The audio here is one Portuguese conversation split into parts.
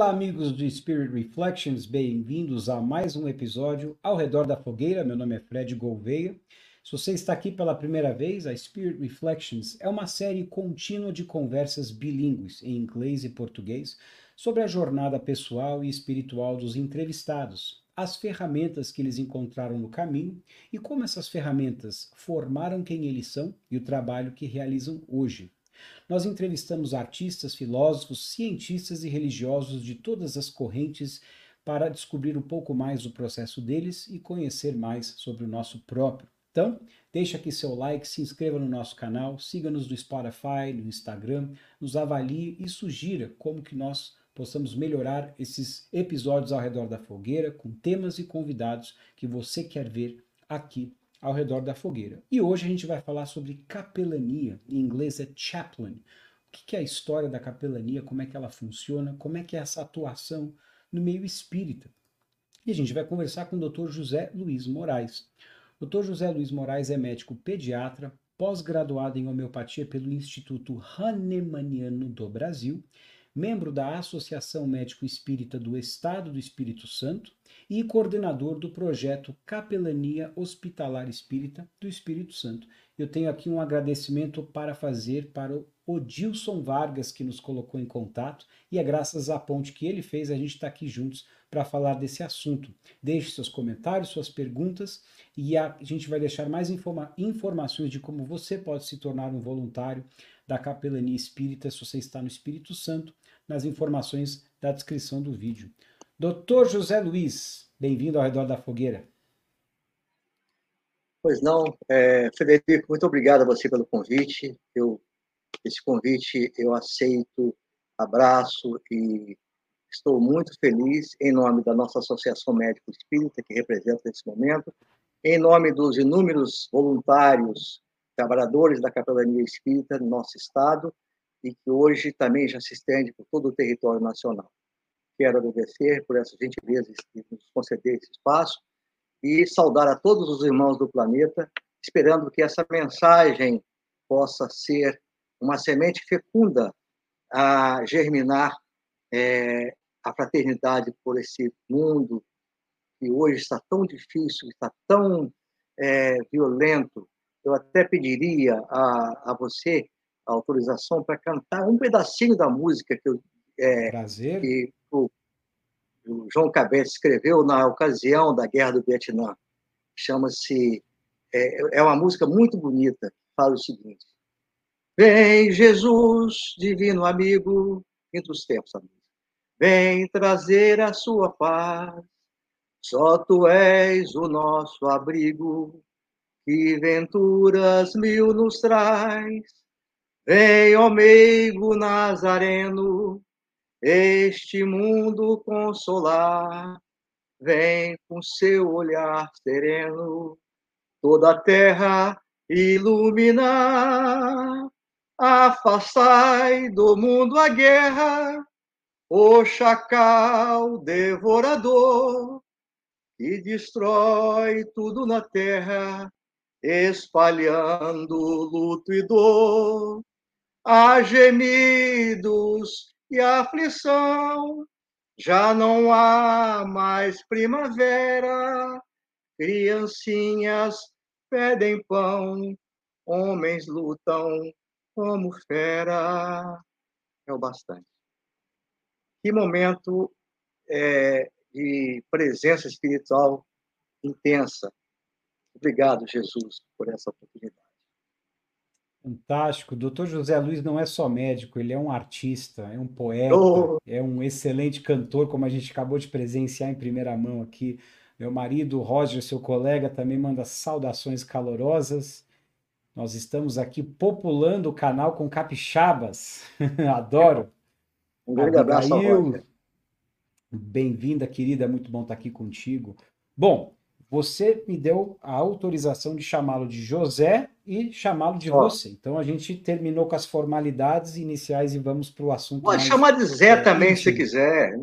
Olá, amigos do Spirit Reflections, bem-vindos a mais um episódio ao redor da fogueira. Meu nome é Fred Gouveia. Se você está aqui pela primeira vez, a Spirit Reflections é uma série contínua de conversas bilíngues em inglês e português sobre a jornada pessoal e espiritual dos entrevistados, as ferramentas que eles encontraram no caminho e como essas ferramentas formaram quem eles são e o trabalho que realizam hoje. Nós entrevistamos artistas, filósofos, cientistas e religiosos de todas as correntes para descobrir um pouco mais do processo deles e conhecer mais sobre o nosso próprio. Então, deixa aqui seu like, se inscreva no nosso canal, siga-nos no Spotify, no Instagram, nos avalie e sugira como que nós possamos melhorar esses episódios ao redor da fogueira com temas e convidados que você quer ver aqui ao redor da fogueira. E hoje a gente vai falar sobre capelania, em inglês é chaplain. O que é a história da capelania, como é que ela funciona, como é que é essa atuação no meio espírita. E a gente vai conversar com o Dr. José Luiz Moraes. O Dr. José Luiz Moraes é médico pediatra, pós-graduado em homeopatia pelo Instituto Hahnemanniano do Brasil, membro da Associação Médico Espírita do Estado do Espírito Santo e coordenador do projeto Capelania Hospitalar Espírita do Espírito Santo. Eu tenho aqui um agradecimento para fazer para o Odilson Vargas, que nos colocou em contato, e é graças à ponte que ele fez a gente está aqui juntos para falar desse assunto. Deixe seus comentários, suas perguntas, e a gente vai deixar mais informa informações de como você pode se tornar um voluntário da Capelania Espírita se você está no Espírito Santo, nas informações da descrição do vídeo. Doutor José Luiz, bem-vindo ao Redor da Fogueira. Pois não, é, Frederico, muito obrigado a você pelo convite. Eu, esse convite eu aceito, abraço e estou muito feliz em nome da nossa Associação Médico Espírita, que representa nesse momento, em nome dos inúmeros voluntários, trabalhadores da Capelania Espírita no nosso estado e que hoje também já se estende por todo o território nacional. Quero agradecer por essa gentileza de nos conceder esse espaço e saudar a todos os irmãos do planeta, esperando que essa mensagem possa ser uma semente fecunda a germinar é, a fraternidade por esse mundo que hoje está tão difícil, está tão é, violento. Eu até pediria a, a você a autorização para cantar um pedacinho da música que eu é, Prazer. que o, o João Cabete escreveu na ocasião da Guerra do Vietnã. Chama-se. É, é uma música muito bonita. Fala o seguinte: Vem, Jesus, divino amigo, entre os tempos, amigo. Vem trazer a sua paz. Só tu és o nosso abrigo, que venturas mil nos traz. Vem, ó meigo nazareno, este mundo consolar. Vem com seu olhar sereno, toda a terra iluminar. Afastai do mundo a guerra, o chacal devorador, que destrói tudo na terra, espalhando luto e dor. Há gemidos e aflição, já não há mais primavera, criancinhas pedem pão, homens lutam como fera. É o bastante. Que momento é, de presença espiritual intensa. Obrigado, Jesus, por essa oportunidade. Fantástico. O doutor José Luiz não é só médico, ele é um artista, é um poeta, oh. é um excelente cantor, como a gente acabou de presenciar em primeira mão aqui. Meu marido, Roger, seu colega, também manda saudações calorosas. Nós estamos aqui populando o canal com capixabas. Adoro. Um grande abraço. Bem-vinda, querida. Muito bom estar aqui contigo. Bom, você me deu a autorização de chamá-lo de José e chamá-lo de você. Então a gente terminou com as formalidades iniciais e vamos para o assunto. Pode chamar de Zé também, se quiser.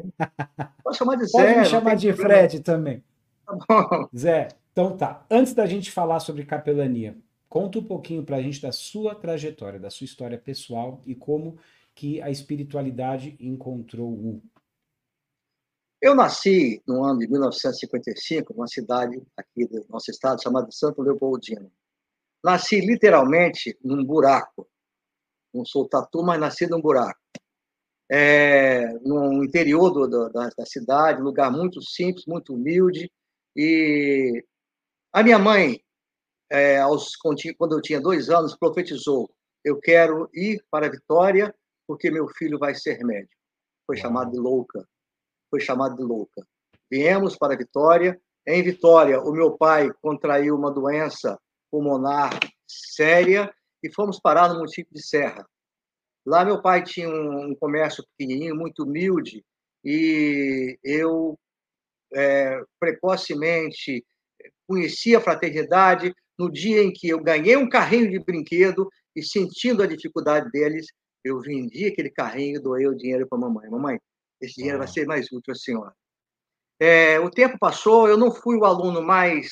Pode chamar de Zé. Pode me chamar de problema. Fred também. Tá bom. Zé, então tá. Antes da gente falar sobre capelania, conta um pouquinho para a gente da sua trajetória, da sua história pessoal e como que a espiritualidade encontrou o Eu nasci no ano de 1955, numa cidade aqui do nosso estado chamada Santo Leopoldino. Nasci literalmente num buraco. Não sou tatu, mas nasci num buraco. É, no interior do, do, da, da, cidade, lugar muito simples, muito humilde. E a minha mãe, é, aos, quando eu tinha dois anos, profetizou: Eu quero ir para a Vitória porque meu filho vai ser médico. Foi chamado de louca. Foi chamado de louca. Viemos para Vitória. Em Vitória, o meu pai contraiu uma doença pulmonar séria e fomos parar no município de Serra. Lá meu pai tinha um, comércio pequenininho, muito humilde, e eu é, precocemente conheci a fraternidade no dia em que eu ganhei um carrinho de brinquedo e sentindo a dificuldade deles, eu vendi aquele carrinho e doei o dinheiro para mamãe. Mamãe, esse dinheiro vai ser mais útil à senhora. É, o tempo passou, eu não fui o aluno mais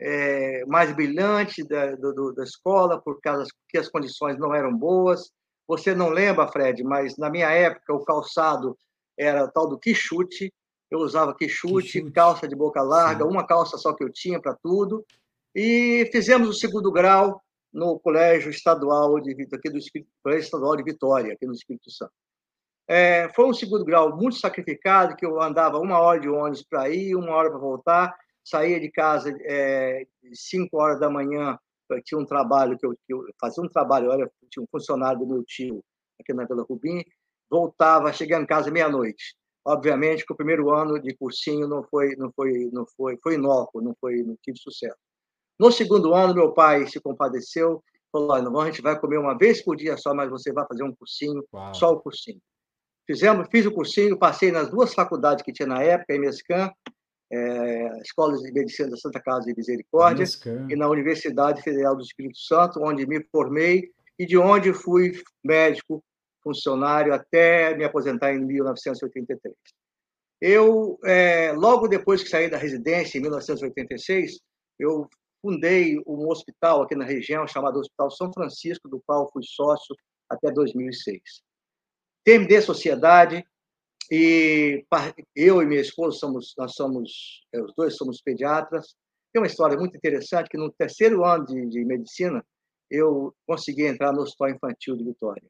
é, mais brilhante da, do, da escola, por causa que as condições não eram boas. Você não lembra, Fred, mas na minha época o calçado era tal do quichute. Eu usava quichute, calça de boca larga, Sim. uma calça só que eu tinha para tudo. E fizemos o segundo grau no Colégio Estadual de aqui do Espírito, Colégio Estadual de Vitória, aqui no Espírito Santo. É, foi um segundo grau muito sacrificado, que eu andava uma hora de ônibus para ir, uma hora para voltar, saía de casa é, 5 horas da manhã eu tinha um trabalho que eu, que eu fazia um trabalho, olha, tinha um funcionário do meu tio aqui na Vila Rubim, voltava, chegando em casa meia-noite. Obviamente que o primeiro ano de cursinho não foi, não foi, não foi, foi inócuo, não foi, não tive sucesso. No segundo ano, meu pai se compadeceu, falou: Olha, a gente vai comer uma vez por dia só, mas você vai fazer um cursinho, Uau. só o cursinho. Fizemos, fiz o cursinho, passei nas duas faculdades que tinha na época, em Mescan, é, Escola de Medicina da Santa Casa de Misericórdia e na Universidade Federal do Espírito Santo, onde me formei e de onde fui médico funcionário até me aposentar em 1983. Eu, é, logo depois que saí da residência, em 1986, eu fundei um hospital aqui na região chamado Hospital São Francisco, do qual fui sócio até 2006. A sociedade, e eu e minha esposa somos, nós somos, é, os dois somos pediatras. Tem uma história muito interessante que no terceiro ano de, de medicina eu consegui entrar no hospital infantil de Vitória.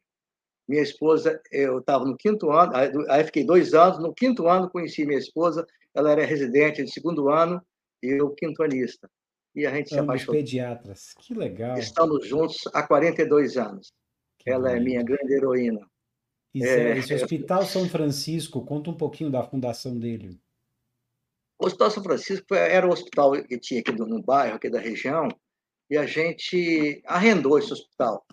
Minha esposa, eu estava no quinto ano, aí fiquei dois anos. No quinto ano conheci minha esposa, ela era residente de segundo ano e eu quintoanista. E a gente Ambos se apaixonou. pediatras, que legal. Estamos juntos há 42 anos. Que ela é minha grande heroína. É, esse Hospital São Francisco, conta um pouquinho da fundação dele. O Hospital São Francisco era um hospital que tinha aqui no bairro, aqui da região, e a gente arrendou esse hospital.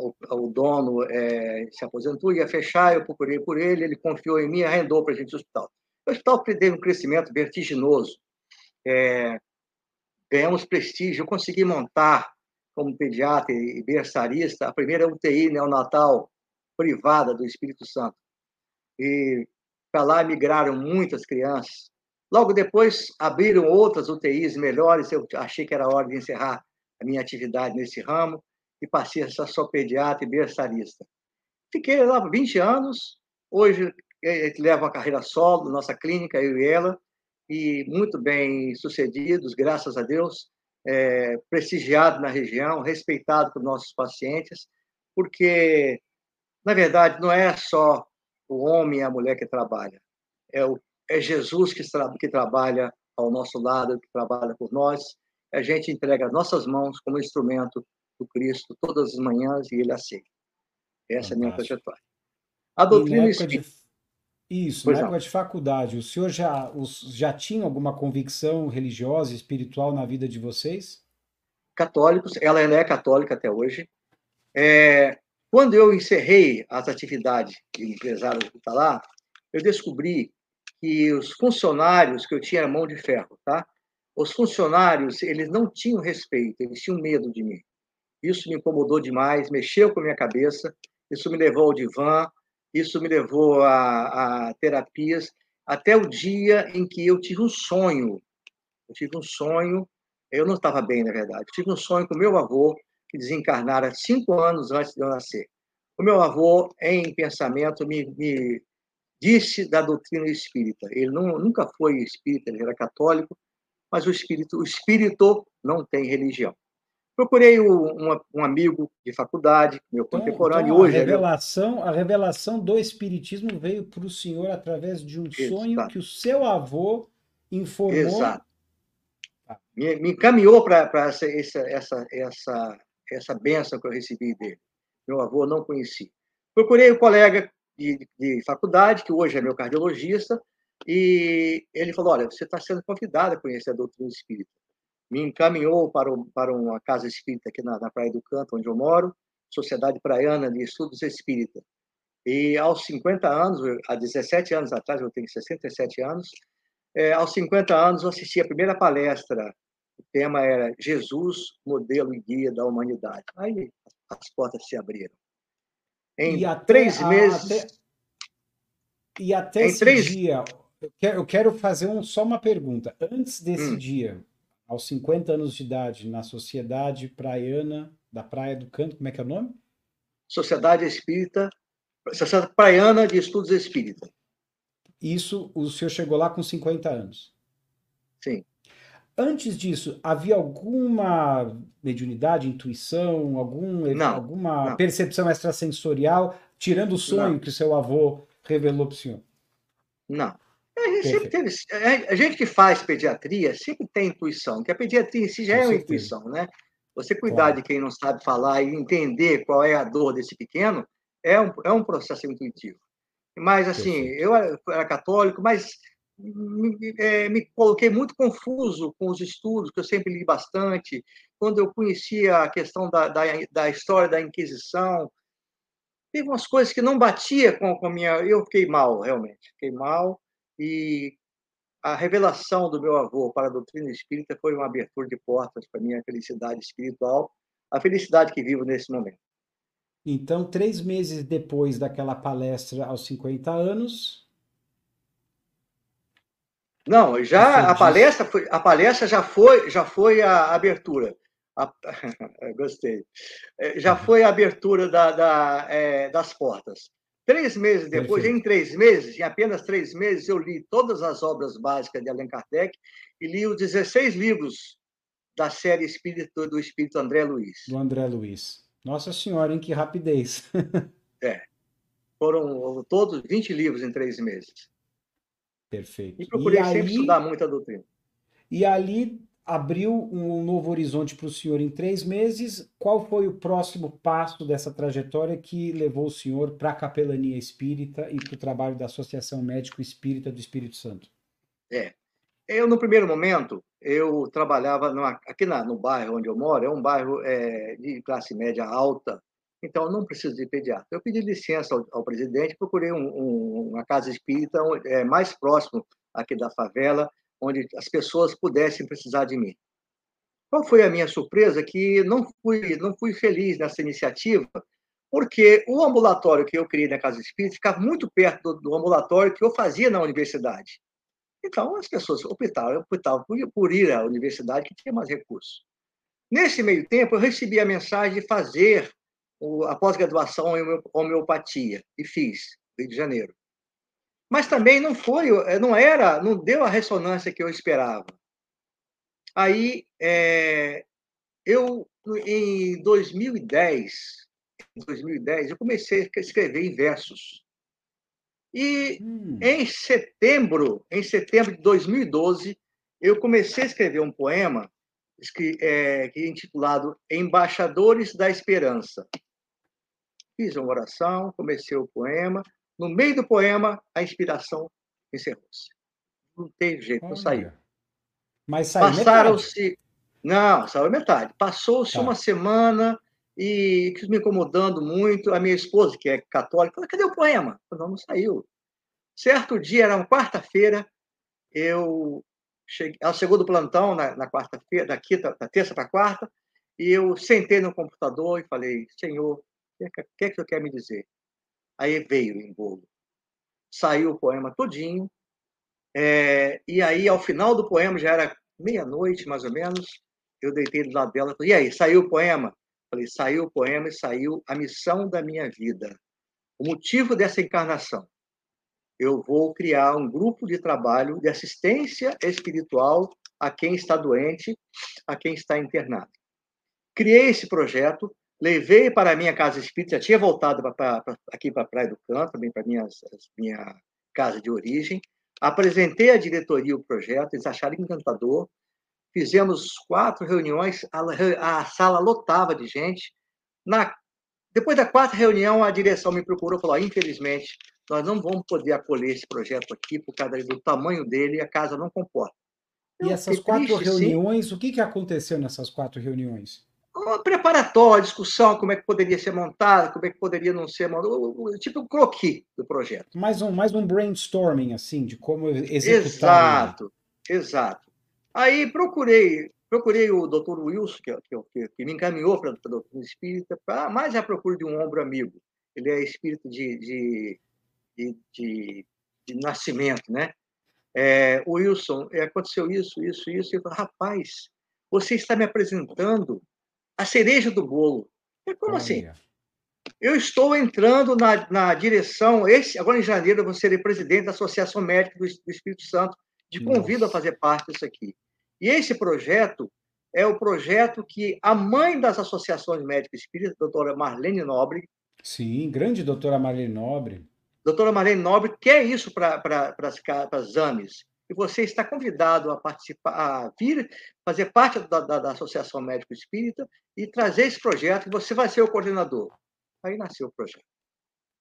o, o, dono é, se aposentou, ia fechar, eu procurei por ele, ele confiou em mim, arrendou para a gente o hospital. O hospital teve um crescimento vertiginoso. É, ganhamos prestígio, eu consegui montar como pediatra e berçarista a primeira UTI neonatal privada do Espírito Santo. E para lá migraram muitas crianças. Logo depois, abriram outras UTIs melhores. Eu achei que era hora de encerrar a minha atividade nesse ramo e passei a ser só pediatra e berçarista. Fiquei lá por 20 anos. Hoje, levo a carreira solo, nossa clínica, eu e ela, e muito bem sucedidos, graças a Deus, é, prestigiado na região, respeitado por nossos pacientes, porque na verdade, não é só o homem e a mulher que trabalha, é, o, é Jesus que, tra que trabalha ao nosso lado, que trabalha por nós. A gente entrega as nossas mãos como instrumento do Cristo todas as manhãs e ele aceita. Essa Fantástico. é a minha trajetória. A doutrina espírita. De... Isso, pois na época de faculdade, o senhor já, os, já tinha alguma convicção religiosa, espiritual na vida de vocês? Católicos, ela ainda é católica até hoje. É, quando eu encerrei as atividades de empresário hospitalar, eu descobri que os funcionários que eu tinha mão de ferro, tá? Os funcionários, eles não tinham respeito, eles tinham medo de mim. Isso me incomodou demais, mexeu com a minha cabeça, isso me levou ao divã, isso me levou a, a terapias, até o dia em que eu tive um sonho. Eu tive um sonho, eu não estava bem, na verdade, eu tive um sonho com meu avô, que desencarnara cinco anos antes de eu nascer. O meu avô, em pensamento, me, me disse da doutrina espírita. Ele não, nunca foi espírita, ele era católico, mas o espírito, o espírito não tem religião. Procurei um, um amigo de faculdade, meu então, contemporâneo então hoje. A revelação, é meu... a revelação do espiritismo veio para o senhor através de um Exato. sonho que o seu avô informou. Exato. Me, me encaminhou para essa, essa, essa, essa, essa benção que eu recebi dele. Meu avô não conhecia. Procurei o um colega de, de faculdade, que hoje é meu cardiologista, e ele falou: Olha, você está sendo convidado a conhecer a doutrina espírita. Me encaminhou para, para uma casa espírita aqui na, na Praia do Canto, onde eu moro, Sociedade Praiana de Estudos Espírita. E aos 50 anos, há 17 anos atrás, eu tenho 67 anos, é, aos 50 anos eu assisti a primeira palestra. Tema era Jesus, modelo e guia da humanidade. Aí as portas se abriram. Em até, três meses. Até, e até esse três... dia, eu quero fazer um, só uma pergunta. Antes desse hum. dia, aos 50 anos de idade, na Sociedade Praiana da Praia do Canto, como é que é o nome? Sociedade Espírita, Sociedade Praiana de Estudos Espírita. Isso, o senhor chegou lá com 50 anos? Sim. Antes disso, havia alguma mediunidade, intuição, algum, não, alguma não. percepção extrasensorial, tirando o sonho não. que seu avô revelou para o senhor? Não. A gente, sempre teve, a gente que faz pediatria sempre tem intuição, que a pediatria em si já Com é uma certeza. intuição, né? Você cuidar claro. de quem não sabe falar e entender qual é a dor desse pequeno é um, é um processo intuitivo. Mas, assim, eu era católico, mas me, é, me, coloquei muito confuso com os estudos, que eu sempre li bastante. Quando eu conhecia a questão da, da, da história da Inquisição, teve umas coisas que não batia com, com a minha. Eu fiquei mal, realmente. Fiquei mal. E a revelação do meu avô para a doutrina espírita foi uma abertura de portas para a minha felicidade espiritual, a felicidade que vivo nesse momento. Então, três meses depois daquela palestra aos 50 anos. Não, já a palestra, foi, a palestra já foi, já foi a abertura. A, gostei. É, já foi a abertura da, da, é, das portas. Três meses depois, Perfeito. em três meses, em apenas três meses, eu li todas as obras básicas de Allan Kardec e li os 16 livros da série Espírito do Espírito André Luiz. Do André Luiz. Nossa Senhora, em que rapidez! é. Foram todos 20 livros em três meses. Perfeito. E procurei e sempre ali, estudar muito a doutrina. E ali abriu um novo horizonte para o senhor em três meses. Qual foi o próximo passo dessa trajetória que levou o senhor para a capelania espírita e para o trabalho da Associação Médico Espírita do Espírito Santo? É. Eu, no primeiro momento, eu trabalhava numa, aqui na, no bairro onde eu moro, é um bairro é, de classe média alta, então não preciso de pediatra. Eu pedi licença ao, ao presidente, procurei um, um, uma casa espírita é, mais próximo aqui da favela, onde as pessoas pudessem precisar de mim. Qual foi a minha surpresa? Que não fui, não fui feliz nessa iniciativa, porque o ambulatório que eu criei na Casa Espírita ficava muito perto do, do ambulatório que eu fazia na universidade. Então, as pessoas optavam, optavam por, por ir à universidade, que tinha mais recursos. Nesse meio tempo, eu recebi a mensagem de fazer a pós-graduação em homeopatia, e fiz, Rio de Janeiro. Mas também não foi, eh, não era, não deu a ressonância que eu esperava. Aí, é, eu, em 2010, 2010, eu comecei a escrever em versos. E hum. em setembro, em setembro de 2012, eu comecei a escrever um poema que é, que é intitulado Embaixadores da Esperança. Fiz uma oração, comecei o poema. No meio do poema, a inspiração encerrou-se. Não teve jeito, não saiu. Mas saiu Passaram-se. Não, saiu metade. Passou-se tá. uma semana e me incomodando muito. A minha esposa, que é católica, falou: cadê o poema? Falei, não, não saiu. Certo dia, era uma quarta-feira, eu cheguei, ela chegou do plantão na, na quarta-feira, da, quinta, da terça para quarta, e eu sentei no computador e falei: Senhor, o que, que, é que o quer me dizer? Aí veio em bolo. Saiu o poema todinho, é, e aí, ao final do poema, já era meia-noite, mais ou menos, eu deitei do lado dela e aí, saiu o poema? Falei, saiu o poema e saiu a missão da minha vida, o motivo dessa encarnação. eu vou criar um grupo de trabalho de assistência espiritual a quem está doente, a quem está internado. Criei esse projeto, levei para a minha casa espírita, já tinha voltado pra, pra, aqui para a Praia do Canto, também para a minha, minha casa de origem, apresentei à diretoria o projeto, eles acharam encantador, fizemos quatro reuniões, a, a sala lotava de gente. Na, depois da quarta reunião, a direção me procurou e falou: infelizmente, nós não vamos poder acolher esse projeto aqui por causa do tamanho dele, a casa não comporta. E essas quatro triste, reuniões, sim. o que, que aconteceu nessas quatro reuniões? Uma preparatória, discussão, como é que poderia ser montado, como é que poderia não ser montado, tipo um croquis do projeto. Mais um, mais um brainstorming, assim, de como executar. Exato, exato. Aí procurei, procurei o doutor Wilson, que, que, que me encaminhou para a doutrina espírita, pra, mais a procura de um ombro amigo. Ele é espírito de, de, de, de, de nascimento, né? É, Wilson, é, aconteceu isso, isso, isso. E eu falei, rapaz, você está me apresentando a cereja do bolo. Eu, como assim? Eu estou entrando na, na direção. Esse, agora em janeiro eu vou ser presidente da Associação Médica do, do Espírito Santo. Te convido Nossa. a fazer parte disso aqui. E esse projeto é o projeto que a mãe das associações médicas espíritas, doutora Marlene Nobre. Sim, grande doutora Marlene Nobre doutora Marlene Nobre quer isso para as AMES. E você está convidado a participar, a vir fazer parte da, da, da Associação Médico Espírita e trazer esse projeto, e você vai ser o coordenador. Aí nasceu o projeto.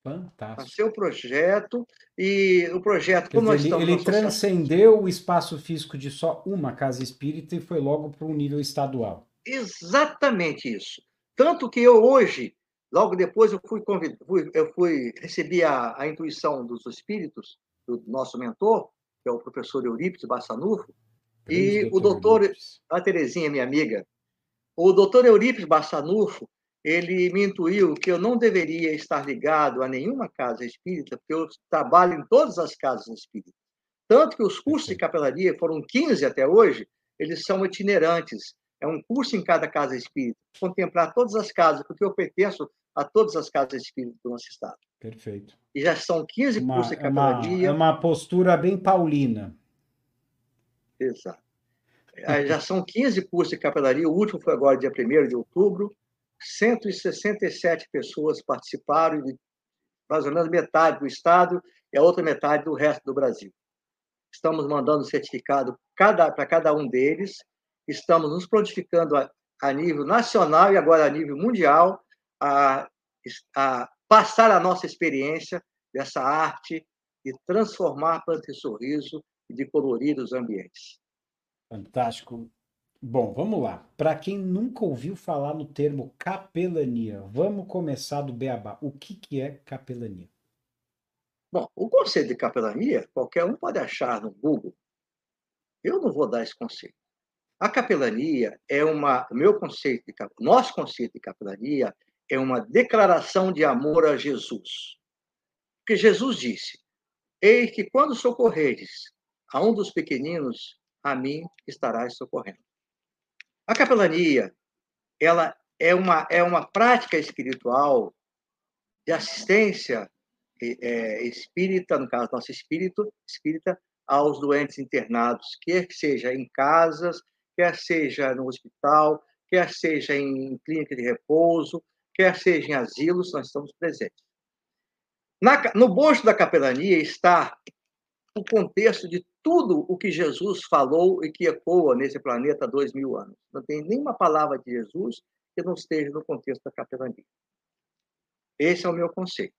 Fantástico. Nasceu o projeto, e o projeto, como nós estamos. Ele, ele transcendeu o espaço físico de só uma casa espírita e foi logo para um nível estadual. Exatamente isso. Tanto que eu hoje Logo depois eu fui, convid... eu fui recebi a, a intuição dos espíritos do nosso mentor, que é o professor Eurípides Bassanufo, e o doutor, Eurípides. a Terezinha, minha amiga, o doutor Eurípides Bassanufo, ele me intuiu que eu não deveria estar ligado a nenhuma casa espírita, porque eu trabalho em todas as casas espíritas. Tanto que os cursos de capelaria, foram 15 até hoje, eles são itinerantes. É um curso em cada casa espírita, contemplar todas as casas, porque eu pertenço a todas as casas espíritas do nosso estado. Perfeito. E já são 15 uma, cursos. É uma, é uma postura bem paulina. Exato. Já são 15 cursos de capelaria, o último foi agora, dia 1 de outubro. 167 pessoas participaram, mais ou menos metade do estado e a outra metade do resto do Brasil. Estamos mandando certificado cada, para cada um deles, estamos nos prontificando a, a nível nacional e agora a nível mundial a, a passar a nossa experiência dessa arte de transformar planta e sorriso e de colorir os ambientes. Fantástico. Bom, vamos lá. Para quem nunca ouviu falar no termo capelania, vamos começar do beabá. O que, que é capelania? Bom, o conceito de capelania, qualquer um pode achar no Google. Eu não vou dar esse conceito. A capelania é uma, o meu conceito de nosso conceito de capelania é uma declaração de amor a Jesus. Porque Jesus disse: Ei que quando socorreres a um dos pequeninos, a mim estarás socorrendo. A capelania, ela é uma, é uma prática espiritual de assistência é, espírita, no caso, nosso espírito, espírita, aos doentes internados, quer seja em casas, quer seja no hospital, quer seja em clínica de repouso, quer seja em asilos, nós estamos presentes. Na, no bojo da capelania está o contexto de tudo o que Jesus falou e que ecoa nesse planeta há dois mil anos. Não tem nenhuma palavra de Jesus que não esteja no contexto da capelania. Esse é o meu conceito.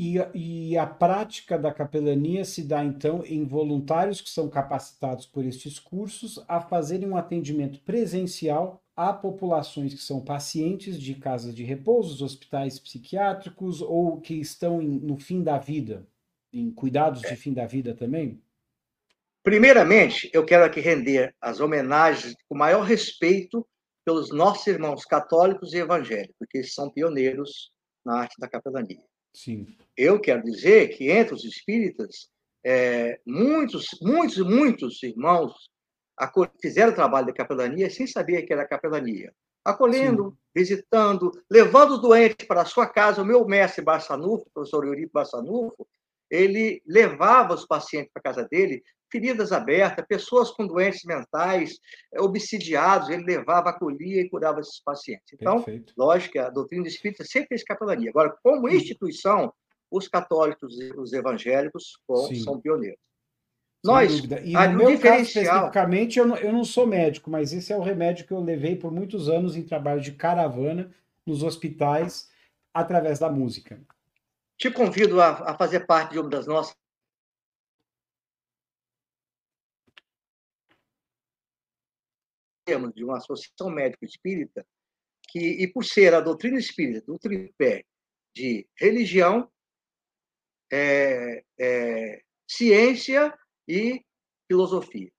E a, e a prática da capelania se dá, então, em voluntários que são capacitados por estes cursos a fazerem um atendimento presencial a populações que são pacientes de casas de repouso, hospitais psiquiátricos ou que estão em, no fim da vida, em cuidados de fim da vida também? Primeiramente, eu quero aqui render as homenagens com o maior respeito pelos nossos irmãos católicos e evangélicos, porque eles são pioneiros na arte da capelania. Sim. Eu quero dizer que entre os espíritas, é, muitos, muitos, muitos irmãos fizeram o trabalho de capelania sem saber que era capelania. acolhendo, Sim. visitando, levando o doente para a sua casa. O meu mestre Barçanufo, o professor Eurico Barçanufo, ele levava os pacientes para a casa dele, feridas abertas, pessoas com doentes mentais, obsidiados, ele levava, acolhia e curava esses pacientes. Então, Perfeito. lógico que a doutrina espírita sempre fez capelania. Agora, como instituição, os católicos e os evangélicos são pioneiros. Nós, dúvida. E no meu caso, especificamente, eu não, eu não sou médico, mas esse é o remédio que eu levei por muitos anos em trabalho de caravana nos hospitais através da música. Te convido a, a fazer parte de uma das nossas temos de uma associação médico espírita que, e por ser a doutrina espírita do tripé de religião, é, é, ciência e filosofia.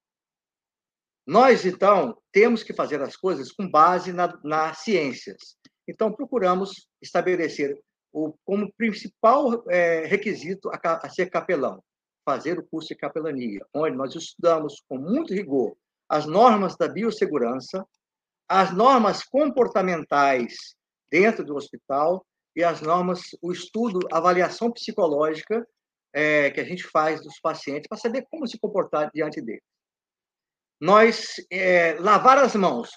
Nós, então, temos que fazer as coisas com base na, nas ciências. Então, procuramos estabelecer o, como principal é, requisito a, a ser capelão, fazer o curso de capelania, onde nós estudamos com muito rigor as normas da biossegurança, as normas comportamentais dentro do hospital e as normas, o estudo, avaliação psicológica é, que a gente faz dos pacientes para saber como se comportar diante deles. Nós, é, lavar as mãos,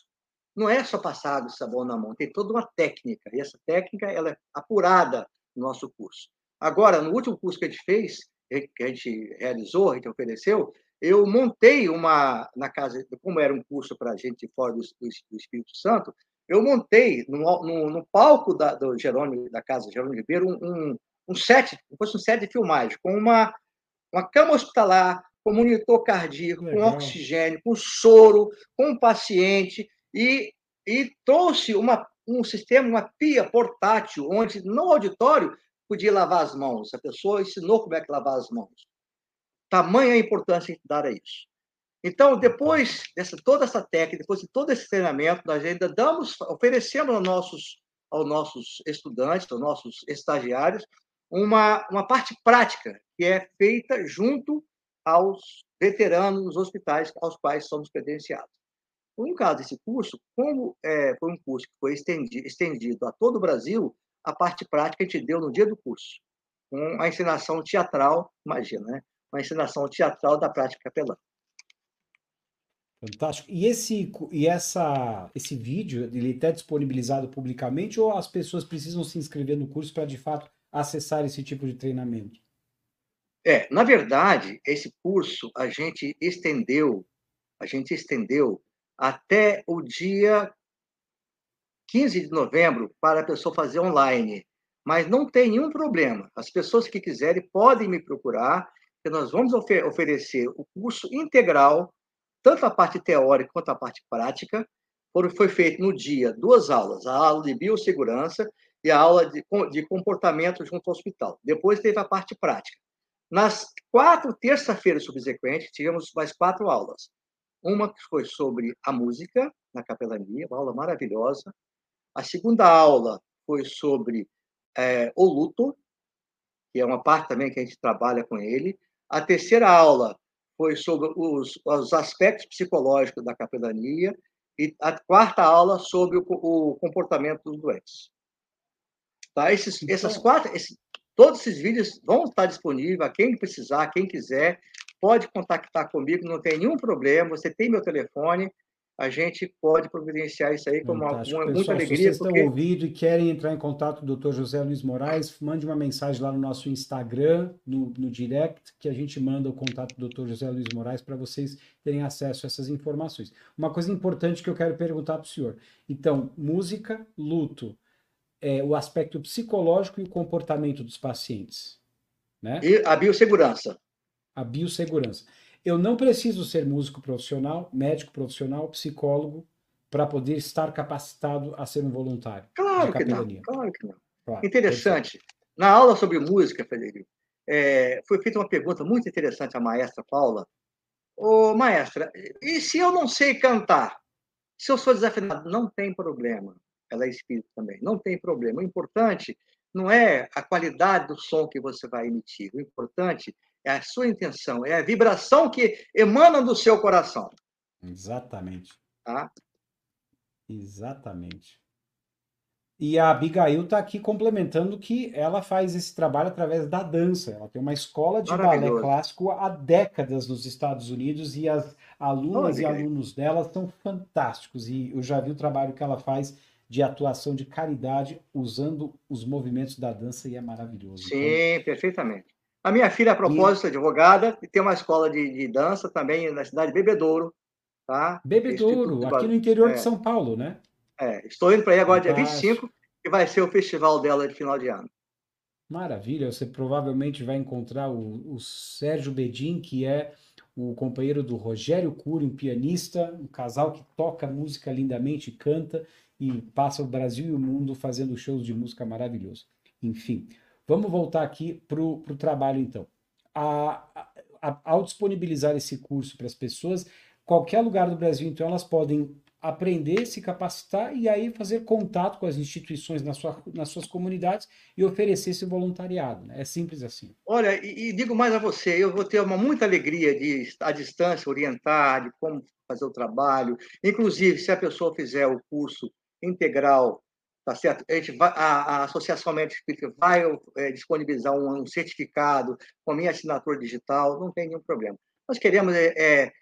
não é só passar o sabão na mão, tem toda uma técnica, e essa técnica ela é apurada no nosso curso. Agora, no último curso que a gente fez, que a gente realizou, a gente ofereceu, eu montei uma, na casa, como era um curso para gente fora do, do, Espírito Santo, eu montei no, no, no palco da, do Jerônimo, da casa Jerônimo Ribeiro, um, um, um set, como fosse um set de filmagem, com uma, uma cama hospitalar, com monitor cardíaco, Legal. com oxigênio, com soro, com um paciente, e, e trouxe uma, um sistema, uma pia portátil, onde no auditório podia lavar as mãos. A pessoa ensinou como é que lavar as mãos. Tamanha importância de dar a isso. Então, depois dessa toda essa técnica, depois de todo esse treinamento, nós ainda damos, oferecemos aos nossos, aos nossos estudantes, aos nossos estagiários, uma, uma parte prática que é feita junto aos veteranos dos hospitais aos quais somos credenciados. No caso desse curso, como é, foi um curso que foi estendido, estendido a todo o Brasil, a parte prática a gente deu no dia do curso, com a ensinação teatral, imagina, né? Uma ensinação teatral da prática capelã. Fantástico. E esse e essa esse vídeo, ele está disponibilizado publicamente ou as pessoas precisam se inscrever no curso para de fato acessar esse tipo de treinamento? É, na verdade, esse curso a gente estendeu, a gente estendeu até o dia 15 de novembro para a pessoa fazer online. Mas não tem nenhum problema. As pessoas que quiserem podem me procurar, que nós vamos ofer oferecer o curso integral, tanto a parte teórica quanto a parte prática. Foi feito no dia duas aulas, a aula de biossegurança e a aula de, de comportamento junto ao hospital. Depois teve a parte prática. Nas quatro terça-feiras subsequentes, tivemos mais quatro aulas. Uma que foi sobre a música na capelania, uma aula maravilhosa. A segunda aula foi sobre é, o luto, que é uma parte também que a gente trabalha com ele. A terceira aula foi sobre os, os aspectos psicológicos da capelania. E a quarta aula sobre o, o comportamento dos doentes. Tá? Esses, então... Essas quatro, esses, todos esses vídeos vão estar disponíveis a quem precisar, quem quiser, pode contactar comigo, não tem nenhum problema. Você tem meu telefone, a gente pode providenciar isso aí com uma, uma Pessoal, muita alegria. Se vocês porque... estão ouvindo e querem entrar em contato com o Dr. José Luiz Moraes, mande uma mensagem lá no nosso Instagram, no, no direct, que a gente manda o contato do Dr. José Luiz Moraes para vocês terem acesso a essas informações. Uma coisa importante que eu quero perguntar para o senhor. Então, música, luto, é, o aspecto psicológico e o comportamento dos pacientes. Né? E a biossegurança. A biossegurança. Eu não preciso ser músico profissional, médico profissional, psicólogo, para poder estar capacitado a ser um voluntário. Claro que não. Claro que não. Claro, interessante. Na aula sobre música, Federico, é, foi feita uma pergunta muito interessante à maestra Paula. Ô, maestra, e se eu não sei cantar? Se eu sou desafinado? Não tem problema ela é espírito também. Não tem problema. O importante não é a qualidade do som que você vai emitir. O importante é a sua intenção, é a vibração que emana do seu coração. Exatamente. Tá? Exatamente. E a Abigail está aqui complementando que ela faz esse trabalho através da dança. Ela tem uma escola de balé clássico há décadas nos Estados Unidos e as alunas e alunos dela são fantásticos. E eu já vi o trabalho que ela faz de atuação de caridade usando os movimentos da dança e é maravilhoso. Sim, então... perfeitamente. A minha filha, a propósito, é advogada e tem uma escola de, de, dança também na cidade de Bebedouro. Tá? Bebedouro, aqui no interior é. de São Paulo, né? É, estou indo para aí agora, dia 25, que vai ser o festival dela de final de ano. Maravilha, você provavelmente vai encontrar o, o Sérgio Bedin, que é o companheiro do Rogério Cury, um pianista, um casal que toca música lindamente, canta e passa o Brasil e o mundo fazendo shows de música maravilhosos. Enfim, vamos voltar aqui para o trabalho então. A, a, ao disponibilizar esse curso para as pessoas, qualquer lugar do Brasil, então, elas podem aprender, se capacitar e aí fazer contato com as instituições na sua, nas suas comunidades e oferecer esse voluntariado. Né? É simples assim. Olha, e, e, digo mais a você, eu vou ter uma muita alegria de, à distância, orientar de como fazer o trabalho. Inclusive, se a pessoa fizer o curso integral, tá certo? A, gente vai, a, a Associação Médica Espírita vai é, disponibilizar um, um, certificado com a minha assinatura digital, não tem nenhum problema. Nós queremos é, é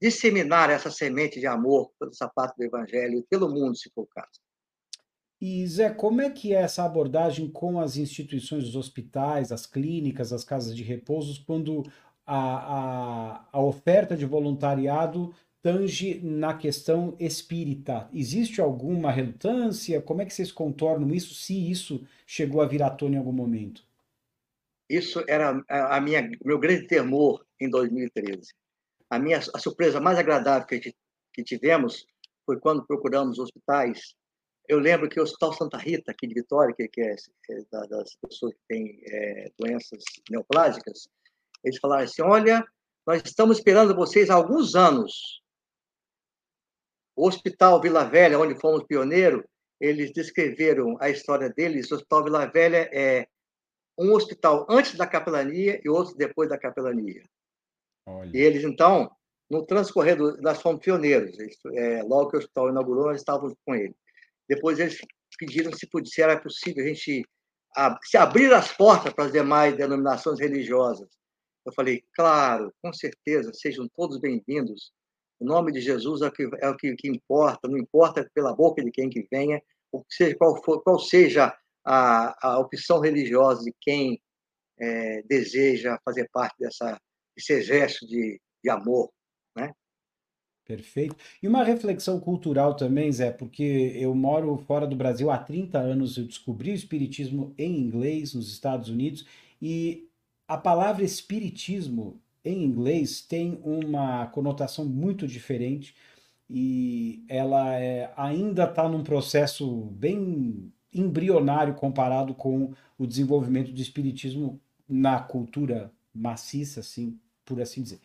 disseminar essa semente de amor pelo sapato do Evangelho pelo mundo, se for o caso. E Zé, como é que é essa abordagem com as instituições, os hospitais, as clínicas, as casas de repouso, quando a, a, a oferta de voluntariado tange na questão espírita? Existe alguma relutância? Como é que vocês contornam isso, se isso chegou a vir à tona em algum momento? Isso era a minha meu grande temor em 2013 a minha a surpresa mais agradável que, que tivemos foi quando procuramos hospitais. Eu lembro que o Hospital Santa Rita, aqui de Vitória, que, que é, é da, das pessoas que têm é, doenças neoplásicas, eles falaram assim: olha, nós estamos esperando vocês há alguns anos. O Hospital Vila Velha, onde fomos pioneiro, eles descreveram a história deles. O Hospital Vila Velha é um hospital antes da capelania e outro depois da capelania. Olha. E eles, então, no transcorrer, do, nós fomos pioneiros. É, logo que o hospital inaugurou, nós estávamos com ele. Depois eles pediram se, podia, se era possível a gente se abrir as portas para as demais denominações religiosas. Eu falei, claro, com certeza, sejam todos bem-vindos. O nome de Jesus é o que, é o que, que importa, não importa pela boca de quem que venha, ou seja, qual, for, qual seja a, a opção religiosa de quem é, deseja fazer parte dessa esse exército de, de amor, né? Perfeito. E uma reflexão cultural também, Zé, porque eu moro fora do Brasil há 30 anos, eu descobri o espiritismo em inglês nos Estados Unidos e a palavra espiritismo em inglês tem uma conotação muito diferente e ela é, ainda está num processo bem embrionário comparado com o desenvolvimento do espiritismo na cultura maciça, assim, por assim dizer.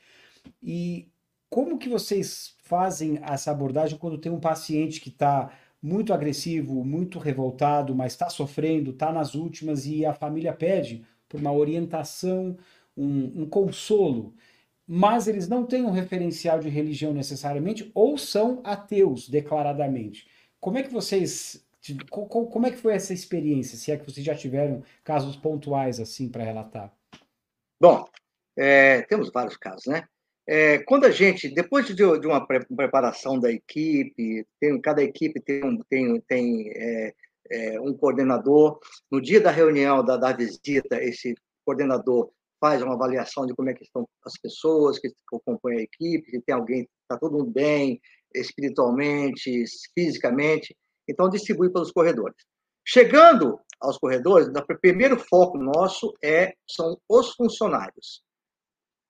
E como que vocês fazem essa abordagem quando tem um paciente que está muito agressivo, muito revoltado, mas está sofrendo, está nas últimas e a família pede por uma orientação, um, um consolo, mas eles não têm um referencial de religião necessariamente ou são ateus declaradamente. Como é que vocês como é que foi essa experiência? Se é que vocês já tiveram casos pontuais assim para relatar? Bom, é, temos vários casos, né? É, quando a gente, depois de, de uma preparação da equipe, tem, cada equipe tem, um, tem, tem é, é, um coordenador, no dia da reunião, da, da visita, esse coordenador faz uma avaliação de como é que estão as pessoas que compõem a equipe, se tem alguém, está todo mundo bem, espiritualmente, fisicamente, então distribui pelos corredores. Chegando aos corredores, o primeiro foco nosso é são os funcionários.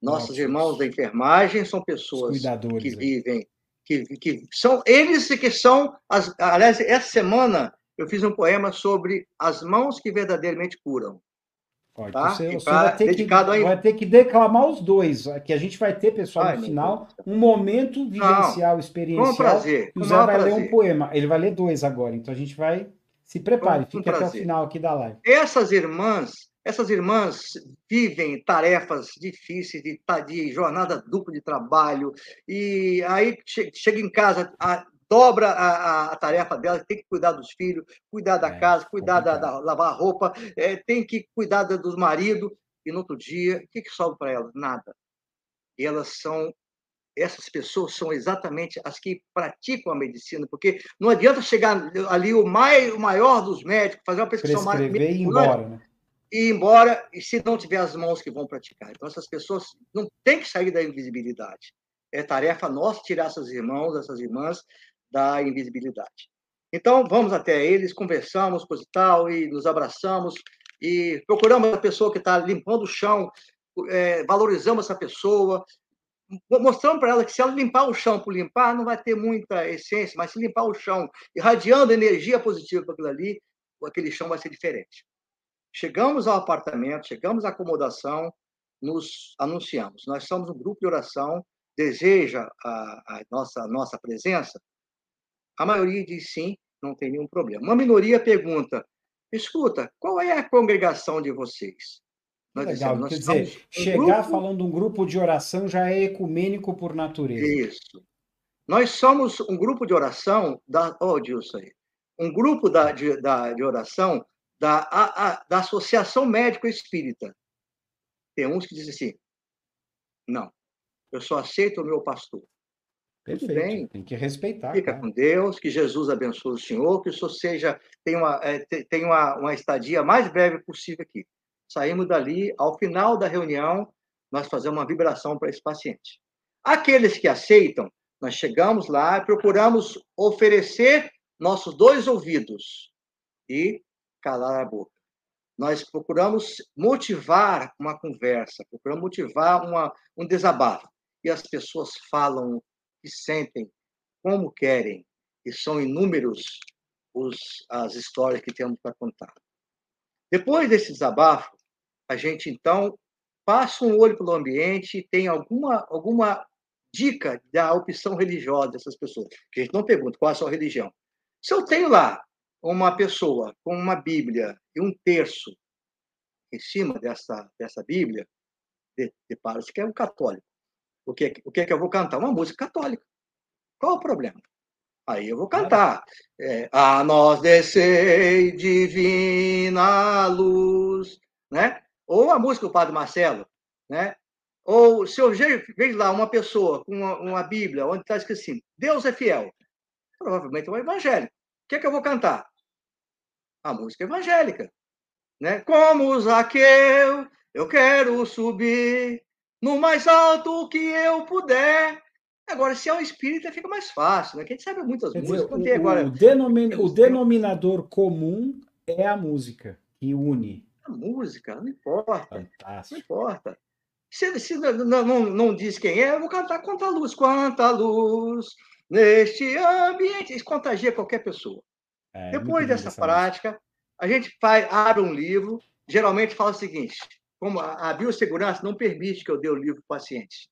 Nossos irmãos da enfermagem são pessoas que vivem, que, que são eles que são as. Aliás, essa semana eu fiz um poema sobre as mãos que verdadeiramente curam. Pode, tá? você, você vai, ter que, vai ter que declamar os dois, que a gente vai ter, pessoal, Ai, no final, um momento vivencial, Não, experiencial. Com prazer. O Zé vai prazer. ler um poema. Ele vai ler dois agora, então a gente vai. Se prepare, fique até o final aqui da live. Essas irmãs essas irmãs vivem tarefas difíceis de, de jornada dupla de trabalho, e aí chega em casa, a, dobra a, a, tarefa dela, tem que cuidar dos filhos, cuidar da é, casa, cuidar da, da, lavar a roupa, é, tem que cuidar dos maridos, e no outro dia, o que, que sobra para elas? Nada. E elas são essas pessoas são exatamente as que praticam a medicina, porque não adianta chegar ali o, mais, o maior dos médicos, fazer uma prescrição mais. E ir embora, né? E ir embora, e se não tiver as mãos que vão praticar. Então, essas pessoas não têm que sair da invisibilidade. É tarefa nossa tirar essas irmãos, essas irmãs da invisibilidade. Então, vamos até eles, conversamos, coisa e tal, e nos abraçamos, e procuramos a pessoa que está limpando o chão, é, valorizamos essa pessoa, mostrando para ela que se ela limpar o chão por limpar, não vai ter muita essência, mas se limpar o chão, irradiando energia positiva para aquilo ali, aquele chão vai ser diferente. Chegamos ao apartamento, chegamos à acomodação, nos anunciamos. Nós somos um grupo de oração, deseja a, a nossa, a nossa presença? A maioria diz sim, não tem nenhum problema. Uma minoria pergunta: escuta, qual é a congregação de vocês? Nós Legal, dizemos, quer dizer, um chegar grupo... falando um grupo de oração já é ecumênico por natureza. Isso. Nós somos um grupo de oração da. Oh, Dilson aí. Um grupo da, de, da, de oração da, a, a, da Associação Médico Espírita. Tem uns que dizem assim: não, eu só aceito o meu pastor. Perfeito. Tudo bem. Tem que respeitar. Fica cara. com Deus, que Jesus abençoe o senhor, que o senhor seja, tenha uma, é, tenha uma, uma estadia mais breve possível aqui. Saímos dali, ao final da reunião, nós fazemos uma vibração para esse paciente. Aqueles que aceitam, nós chegamos lá e procuramos oferecer nossos dois ouvidos e calar a boca. Nós procuramos motivar uma conversa, procuramos motivar uma, um desabafo. E as pessoas falam e sentem como querem, e são inúmeros os, as histórias que temos para contar. Depois desse desabafo, a gente então passa um olho pelo ambiente e tem alguma, alguma dica da opção religiosa dessas pessoas. Que a gente não pergunta qual é a sua religião. Se eu tenho lá uma pessoa com uma Bíblia e um terço em cima dessa, dessa Bíblia, depara-se que é um católico. O que, o que é que eu vou cantar? Uma música católica. Qual o problema? Aí eu vou cantar. É, a nós descei divina luz, né? Ou a música do Padre Marcelo, né? Ou se eu vejo lá uma pessoa com uma, uma Bíblia onde está escrito assim, Deus é fiel, provavelmente é um evangélico. O que é que eu vou cantar? A música evangélica, né? Como Zaqueu, eu quero subir no mais alto que eu puder. Agora, se é um espírita, fica mais fácil, né? Que a gente sabe muitas Quer músicas. Dizer, o, agora... o, o denominador comum é a música, que une. A música, não importa. Fantástico. Não importa. Se, se não, não, não diz quem é, eu vou cantar Quanta Luz, Quanta Luz neste ambiente. Isso contagia qualquer pessoa. É, Depois dessa prática, a gente faz, abre um livro, geralmente fala o seguinte, como a, a biossegurança não permite que eu dê o livro para o paciente.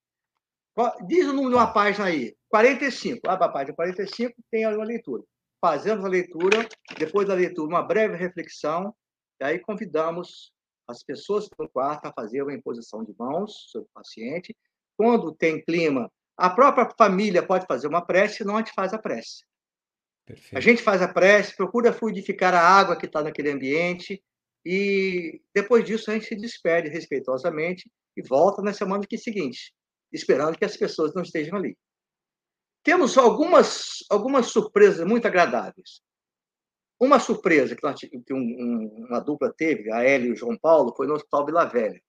Diz o número de uma tá. página aí, 45. Abre a página 45, tem uma leitura. Fazemos a leitura, depois da leitura, uma breve reflexão, e aí convidamos as pessoas estão no quarto a fazer uma imposição de mãos sobre o paciente. Quando tem clima, a própria família pode fazer uma prece, senão a gente faz a prece. Perfeito. A gente faz a prece, procura fluidificar a água que está naquele ambiente, e depois disso a gente se despede respeitosamente e volta na semana que seguinte, esperando que as pessoas não estejam ali. Temos algumas, algumas surpresas muito agradáveis. Uma surpresa que, nós, que um, uma dupla teve, a Elia e o João Paulo, foi no Hospital Vila Velha.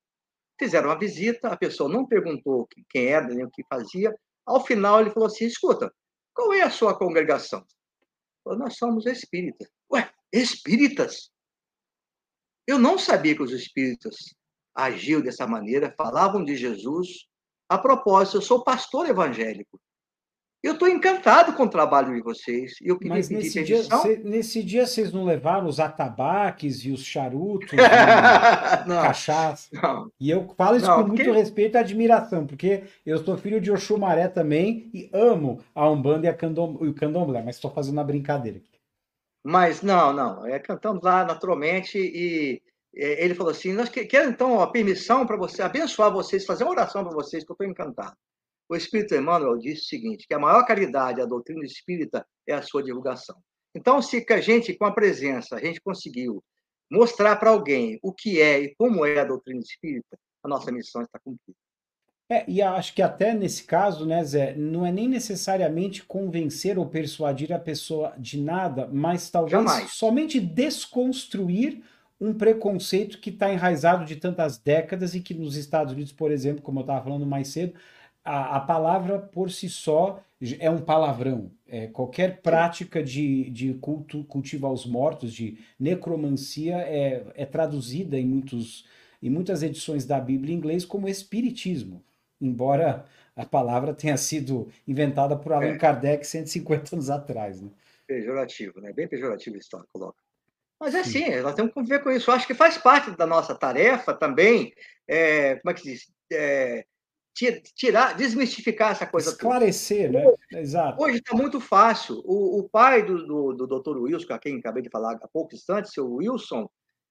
Fizeram uma visita, a pessoa não perguntou quem era, nem o que fazia. Ao final, ele falou assim: escuta, qual é a sua congregação? Falou, Nós somos espíritas. Ué, espíritas? Eu não sabia que os espíritas agiam dessa maneira, falavam de Jesus. A propósito, eu sou pastor evangélico. Eu estou encantado com o trabalho de vocês. Eu queria Mas nesse dia, cê, nesse dia vocês não levaram os atabaques e os charutos, e não, cachaça? Não, e eu falo isso não, com porque... muito respeito e admiração, porque eu sou filho de Oxumaré também e amo a Umbanda e, a Candom, e o Candomblé, mas estou fazendo uma brincadeira aqui. Mas não, não. É, cantamos lá naturalmente e é, ele falou assim: nós queremos então a permissão para você abençoar vocês, fazer uma oração para vocês, que eu estou encantado. o Espírito Emmanuel disse o seguinte, que a maior caridade da doutrina espírita é a sua divulgação. Então, se a gente, com a presença, a gente conseguiu mostrar para alguém o que é e como é a doutrina espírita, a nossa missão está cumprida. É, e acho que até nesse caso, né, Zé, não é nem necessariamente convencer ou persuadir a pessoa de nada, mas talvez Jamais. somente desconstruir um preconceito que está enraizado de tantas décadas e que nos Estados Unidos, por exemplo, como eu estava falando mais cedo, a, a, palavra por si só é um palavrão. É, qualquer prática de, de culto, cultivo aos mortos, de necromancia, é, é traduzida em, muitos, em muitas edições da Bíblia em inglês como espiritismo embora a palavra tenha sido inventada por Allan é. Kardec 150 anos atrás. Né? Pejorativo, né? Bem pejorativo isso, coloca. Mas é sim, nós temos que conviver com isso. Eu acho que faz parte da nossa tarefa também, é, como é que se diz? É, tirar, desmistificar essa coisa Esclarecer, toda. né? Exato. Hoje está muito fácil. O, o pai do, do, do Dr. Wilson, a quem acabei de falar há pouco instante, seu Wilson,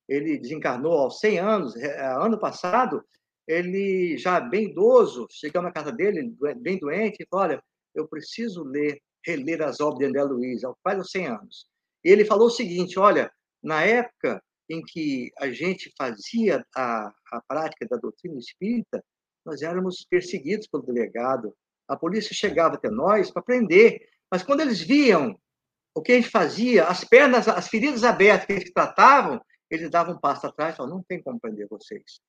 ele desencarnou aos 100 anos, é, ano passado, ele já bem idoso, chegamos na casa dele, bem doente, e falou, olha, eu preciso ler, reler as obras de André Luiz, quase aos 100 anos. E ele falou o seguinte, olha, na época em que a gente fazia a, a prática da doutrina espírita, nós éramos perseguidos pelo delegado. A polícia chegava até nós para prender, mas quando eles viam o que a gente fazia, as pernas, as feridas abertas que eles tratavam, eles davam um passo atrás e falavam, não tem como prender vocês.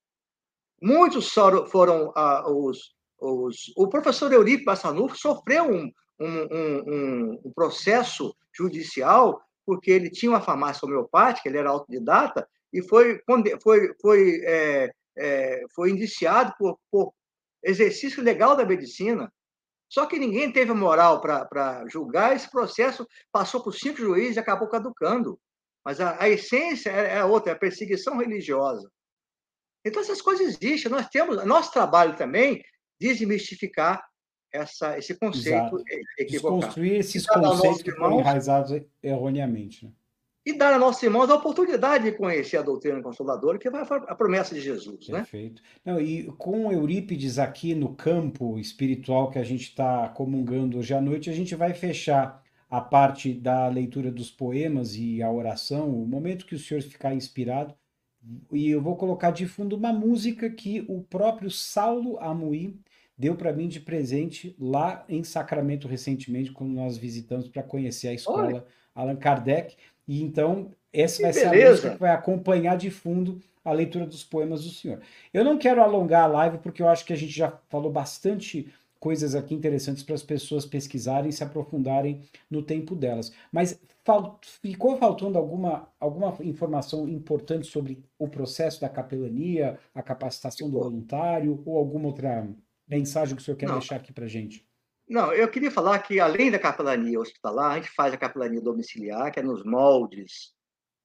Muitos foram ah, os, os. O professor Eurico Bassanufo sofreu um, um, um, um, processo judicial porque ele tinha uma farmácia homeopática, ele era autodidata, e foi, foi, foi, é, é, foi indiciado por, por exercício legal da medicina. Só que ninguém teve moral para julgar, esse processo passou por cinco juízes e acabou caducando. Mas a, a essência é, é outra, é a perseguição religiosa. Então, essas coisas existem. Nós temos, nosso trabalho também, desmistificar essa, esse conceito Exato. equivocado. Desconstruir esses conceitos que foram enraizados erroneamente. Né? E dar a nossos irmãos a oportunidade de conhecer a doutrina consoladora, que vai a promessa de Jesus. Né? Perfeito. Né? Não, e com Eurípides aqui no campo espiritual que a gente está comungando hoje à noite, a gente vai fechar a parte da leitura dos poemas e a oração, o momento que o senhor ficar inspirado e eu vou colocar de fundo uma música que o próprio Saulo Amuí deu para mim de presente lá em Sacramento recentemente, quando nós visitamos para conhecer a escola Olha. Allan Kardec. E então, essa que vai beleza. ser a música que vai acompanhar de fundo a leitura dos poemas do senhor. Eu não quero alongar a live, porque eu acho que a gente já falou bastante coisas aqui interessantes para as pessoas pesquisarem e se aprofundarem no tempo delas. Mas fal ficou faltando alguma, alguma informação importante sobre o processo da capelania, a capacitação do voluntário ou alguma outra mensagem que o senhor quer Não. deixar aqui para gente? Não, eu queria falar que, além da capelania hospitalar, a gente faz a capelania domiciliar, que é nos moldes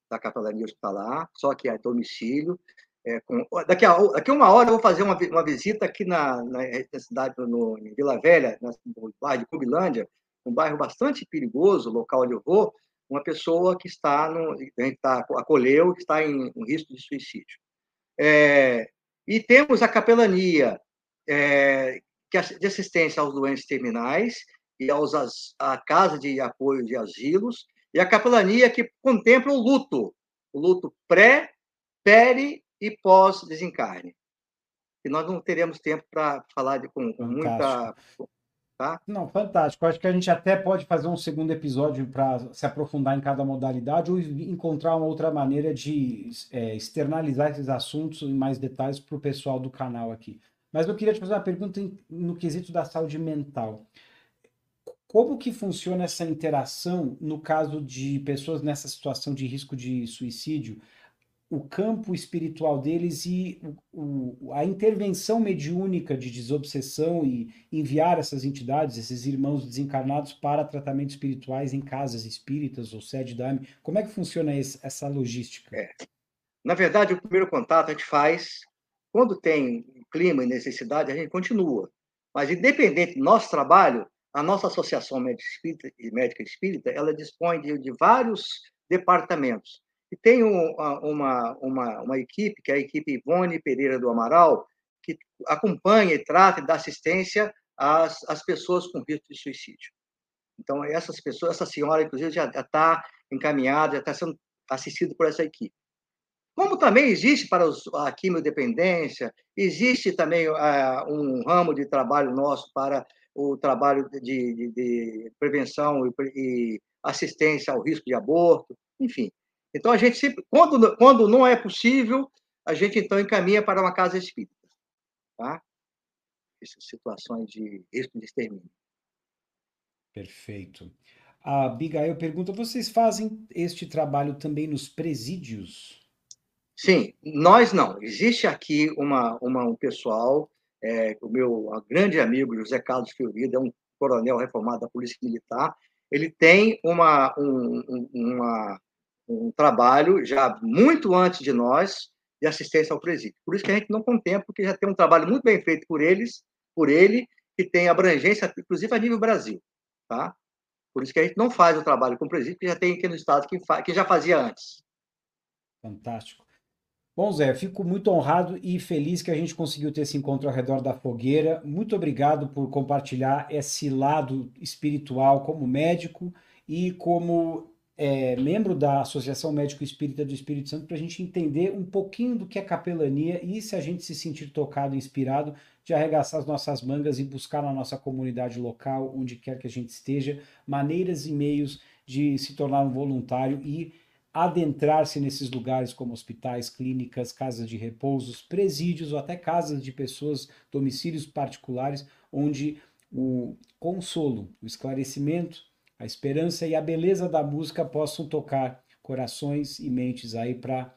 da capelania hospitalar, só que é domicílio. É, com, daqui, a, daqui a uma hora eu vou fazer uma, uma visita aqui na, na, na cidade, no, em Vila Velha, no bairro de Cubilândia, um bairro bastante perigoso, local onde eu vou, uma pessoa que está, no, a gente tá, acolheu, que está em, em risco de suicídio. É, e temos a capelania é de assistência aos doentes terminais e aos, a casa de apoio de asilos, e a capelania que contempla o luto, o luto pré, peri e pós-desencarne. E nós não teremos tempo para falar de, com, com muita. Tá? Não, fantástico. Acho que a gente até pode fazer um segundo episódio para se aprofundar em cada modalidade ou encontrar uma outra maneira de é, externalizar esses assuntos em mais detalhes para o pessoal do canal aqui. Mas eu queria te fazer uma pergunta no quesito da saúde mental. Como que funciona essa interação no caso de pessoas nessa situação de risco de suicídio? O campo espiritual deles e o, a intervenção mediúnica de desobsessão e enviar essas entidades, esses irmãos desencarnados para tratamentos espirituais em casas espíritas ou sede da AME. Como é que funciona esse, essa logística? É. Na verdade, o primeiro contato a gente faz quando tem clima e necessidade, a gente continua. Mas independente do nosso trabalho, a nossa Associação Médica Espírita, Médica Espírita ela dispõe de, de vários departamentos e tem uma, uma, uma equipe, que é a equipe Ivone Pereira do Amaral, que acompanha e trata e dá assistência as, as pessoas com risco de suicídio. Então, essas pessoas, essa senhora, inclusive, já está encaminhada, já está sendo assistida por essa equipe. Como também existe para os, a quimiodependência, existe também uh, um ramo de trabalho nosso para o trabalho de, de, de prevenção e, e, assistência ao risco de aborto, enfim. Então, a gente sempre, quando, quando não é possível, a gente então encaminha para uma casa espírita, tá? Essas situações de risco de extermínio. Perfeito. A Abigail pergunta: vocês fazem este trabalho também nos presídios? Sim, nós não. Existe aqui uma, uma um pessoal, é, o meu grande amigo José Carlos Fiorida, é um coronel reformado da Polícia Militar. Ele tem uma, um, uma, um trabalho já muito antes de nós de assistência ao presídio. Por isso que a gente não contempla, porque já tem um trabalho muito bem feito por eles, por ele, que tem abrangência, inclusive a nível Brasil, tá? Por isso que a gente não faz o trabalho com o presídio, que já tem aqui no estado que, que já fazia antes. Fantástico. Bom, Zé, fico muito honrado e feliz que a gente conseguiu ter esse encontro ao redor da fogueira. Muito obrigado por compartilhar esse lado espiritual como médico e como é, membro da Associação Médico Espírita do Espírito Santo para a gente entender um pouquinho do que é capelania e se a gente se sentir tocado, inspirado, de arregaçar as nossas mangas e buscar na nossa comunidade local, onde quer que a gente esteja, maneiras e meios de se tornar um voluntário e adentrar-se nesses lugares como hospitais, clínicas, casas de repousos, presídios ou até casas de pessoas, domicílios particulares, onde o consolo, o esclarecimento, a esperança e a beleza da música possam tocar corações e mentes aí para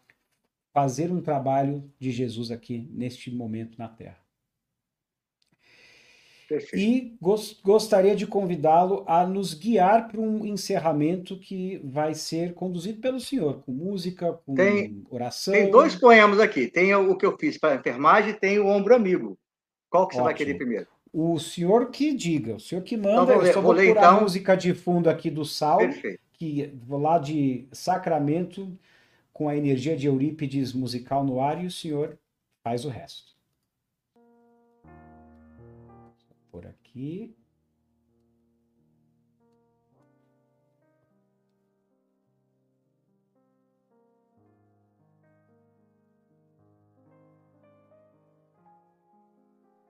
fazer um trabalho de Jesus aqui neste momento na Terra. Perfeito. E gos gostaria de convidá-lo a nos guiar para um encerramento que vai ser conduzido pelo senhor, com música, com tem, oração. Tem dois poemas aqui. Tem o que eu fiz para a enfermagem e tem o Ombro Amigo. Qual que você Ótimo. vai querer primeiro? O senhor que diga, o senhor que manda. Então, vou ler, eu só vou, vou ler, então... a música de fundo aqui do Sal, Perfeito. que lá de Sacramento, com a energia de Eurípides musical no ar, e o senhor faz o resto. por aqui.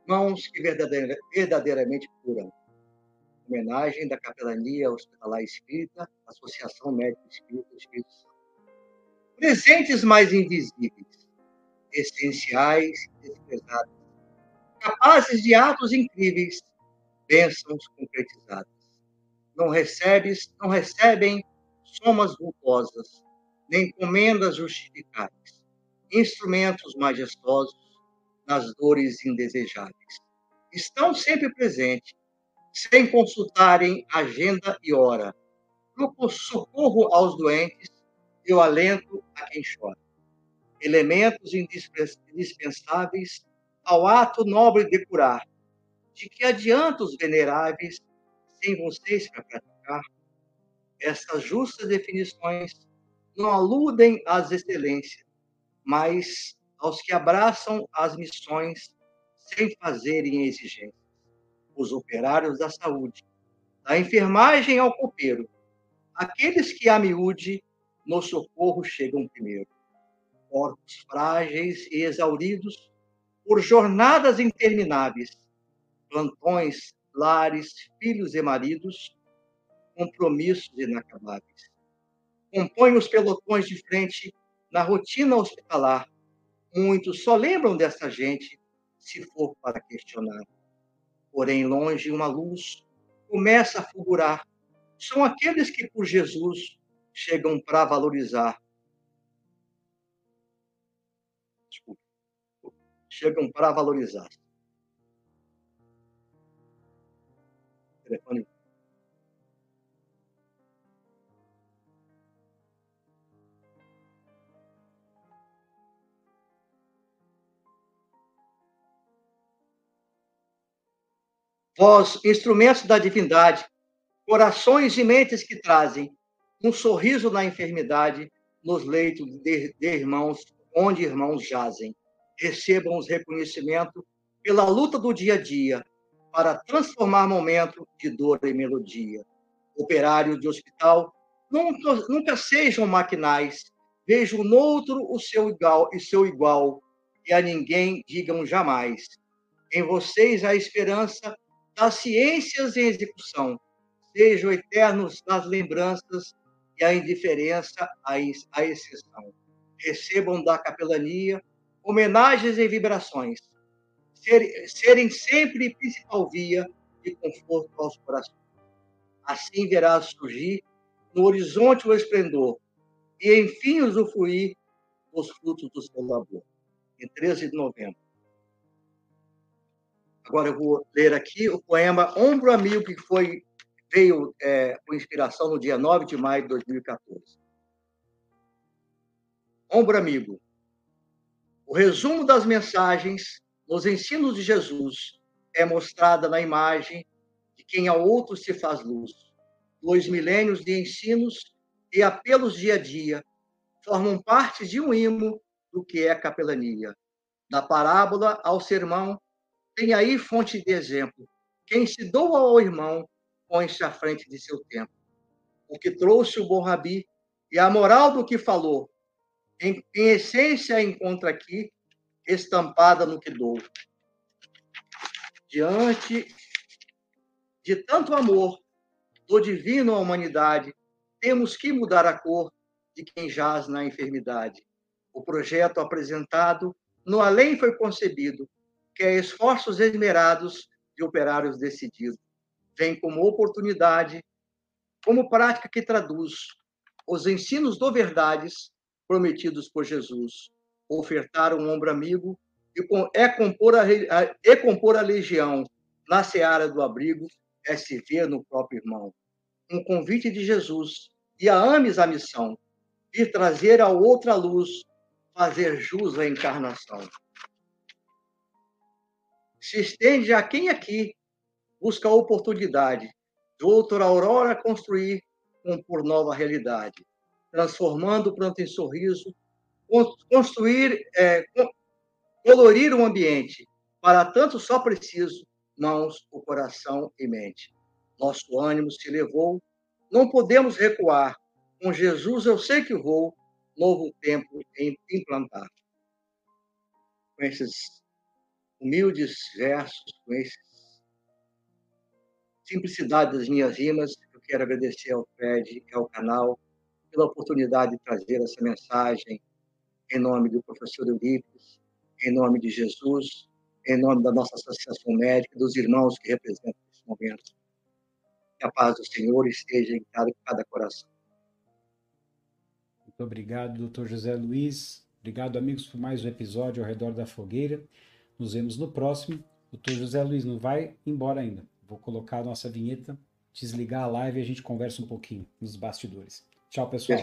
Mãos que verdadeiramente curam. Homenagem da Capelania Hospitalar Espírita, Associação Médica Espírita Espírito Santo. Presentes mais invisíveis, essenciais e desprezados capazes de atos incríveis, bênçãos concretizadas. Não recebes, não recebem somas vultosas, nem encomendas justificáveis, instrumentos majestosos nas dores indesejáveis. Estão sempre presentes, sem consultarem agenda e hora. No socorro aos doentes e o alento a quem chora. Elementos indispensáveis ao ato nobre de curar. De que adianta os veneráveis sem vocês para praticar? Essas justas definições não aludem às excelências, mas aos que abraçam as missões sem fazerem exigências. Os operários da saúde, da enfermagem ao copeiro, aqueles que a miúde no socorro chegam primeiro. Corpos frágeis e exauridos, por jornadas intermináveis, plantões, lares, filhos e maridos, compromissos inacabáveis. Compõem os pelotões de frente na rotina hospitalar. Muitos só lembram dessa gente se for para questionar. Porém, longe uma luz começa a fulgurar. São aqueles que por Jesus chegam para valorizar chegam para valorizar. Telefone. Vós, instrumentos da divindade, corações e mentes que trazem um sorriso na enfermidade, nos leitos de, de irmãos, onde irmãos jazem recebam os reconhecimento pela luta do dia a dia, para transformar momento de dor em melodia. Operários de hospital, nunca, nunca sejam maquinais, vejam noutro o seu igual e seu igual, e a ninguém digam jamais. Em vocês a esperança das ciências em execução, sejam eternos nas lembranças e a indiferença à exceção. Recebam da capelania homenagens e vibrações, serem sempre principal via de conforto aos corações. Assim verá surgir no horizonte o esplendor e, enfim, usufruir os frutos do seu labor. Em 13 de novembro. Agora eu vou ler aqui o poema Ombro Amigo, que foi, veio é, com inspiração no dia 9 de maio de 2014. Ombro Amigo. O resumo das mensagens nos ensinos de Jesus é mostrada na imagem de quem ao outro se faz luz. Dois milênios de ensinos e apelos dia a dia formam parte de um imo do que é capelania. Da parábola ao sermão, tem aí fonte de exemplo. Quem se doa ao irmão, põe-se à frente de seu tempo. O que trouxe o bom rabi e a moral do que falou, em, em essência, encontra aqui estampada no que dou. Diante de tanto amor do divino à humanidade, temos que mudar a cor de quem jaz na enfermidade. O projeto apresentado no além foi concebido, que é esforços esmerados de operários decididos. Vem como oportunidade, como prática que traduz os ensinos do verdades prometidos por Jesus ofertar um ombro amigo é compor a, é compor a legião na seara do abrigo, é se ver no próprio irmão. Um convite de Jesus, e a ames a missão, e trazer a outra luz, fazer jus à encarnação. Se estende a quem aqui busca a oportunidade de outra aurora construir, compor nova realidade, transformando o pranto em sorriso, construir, é, colorir o um ambiente. Para tanto, só preciso mãos, o coração e mente. Nosso ânimo se levou, não podemos recuar. Com Jesus eu sei que vou, novo tempo em implantar. Com esses humildes versos, com esses simplicidade das minhas rimas, eu quero agradecer ao Fred e ao canal pela oportunidade de trazer essa mensagem em nome do professor Eurípides, em nome de Jesus, em nome da nossa associação médica, dos irmãos que representam esse momento. Que a paz do Senhor esteja em cada, cada coração. Muito obrigado, doutor José Luiz. Obrigado, amigos, por mais um episódio ao redor da fogueira. Nos vemos no próximo. Doutor José Luiz, não vai embora ainda. Vou colocar a nossa vinheta, desligar a live e a gente conversa um pouquinho nos bastidores. Tchau, pessoal.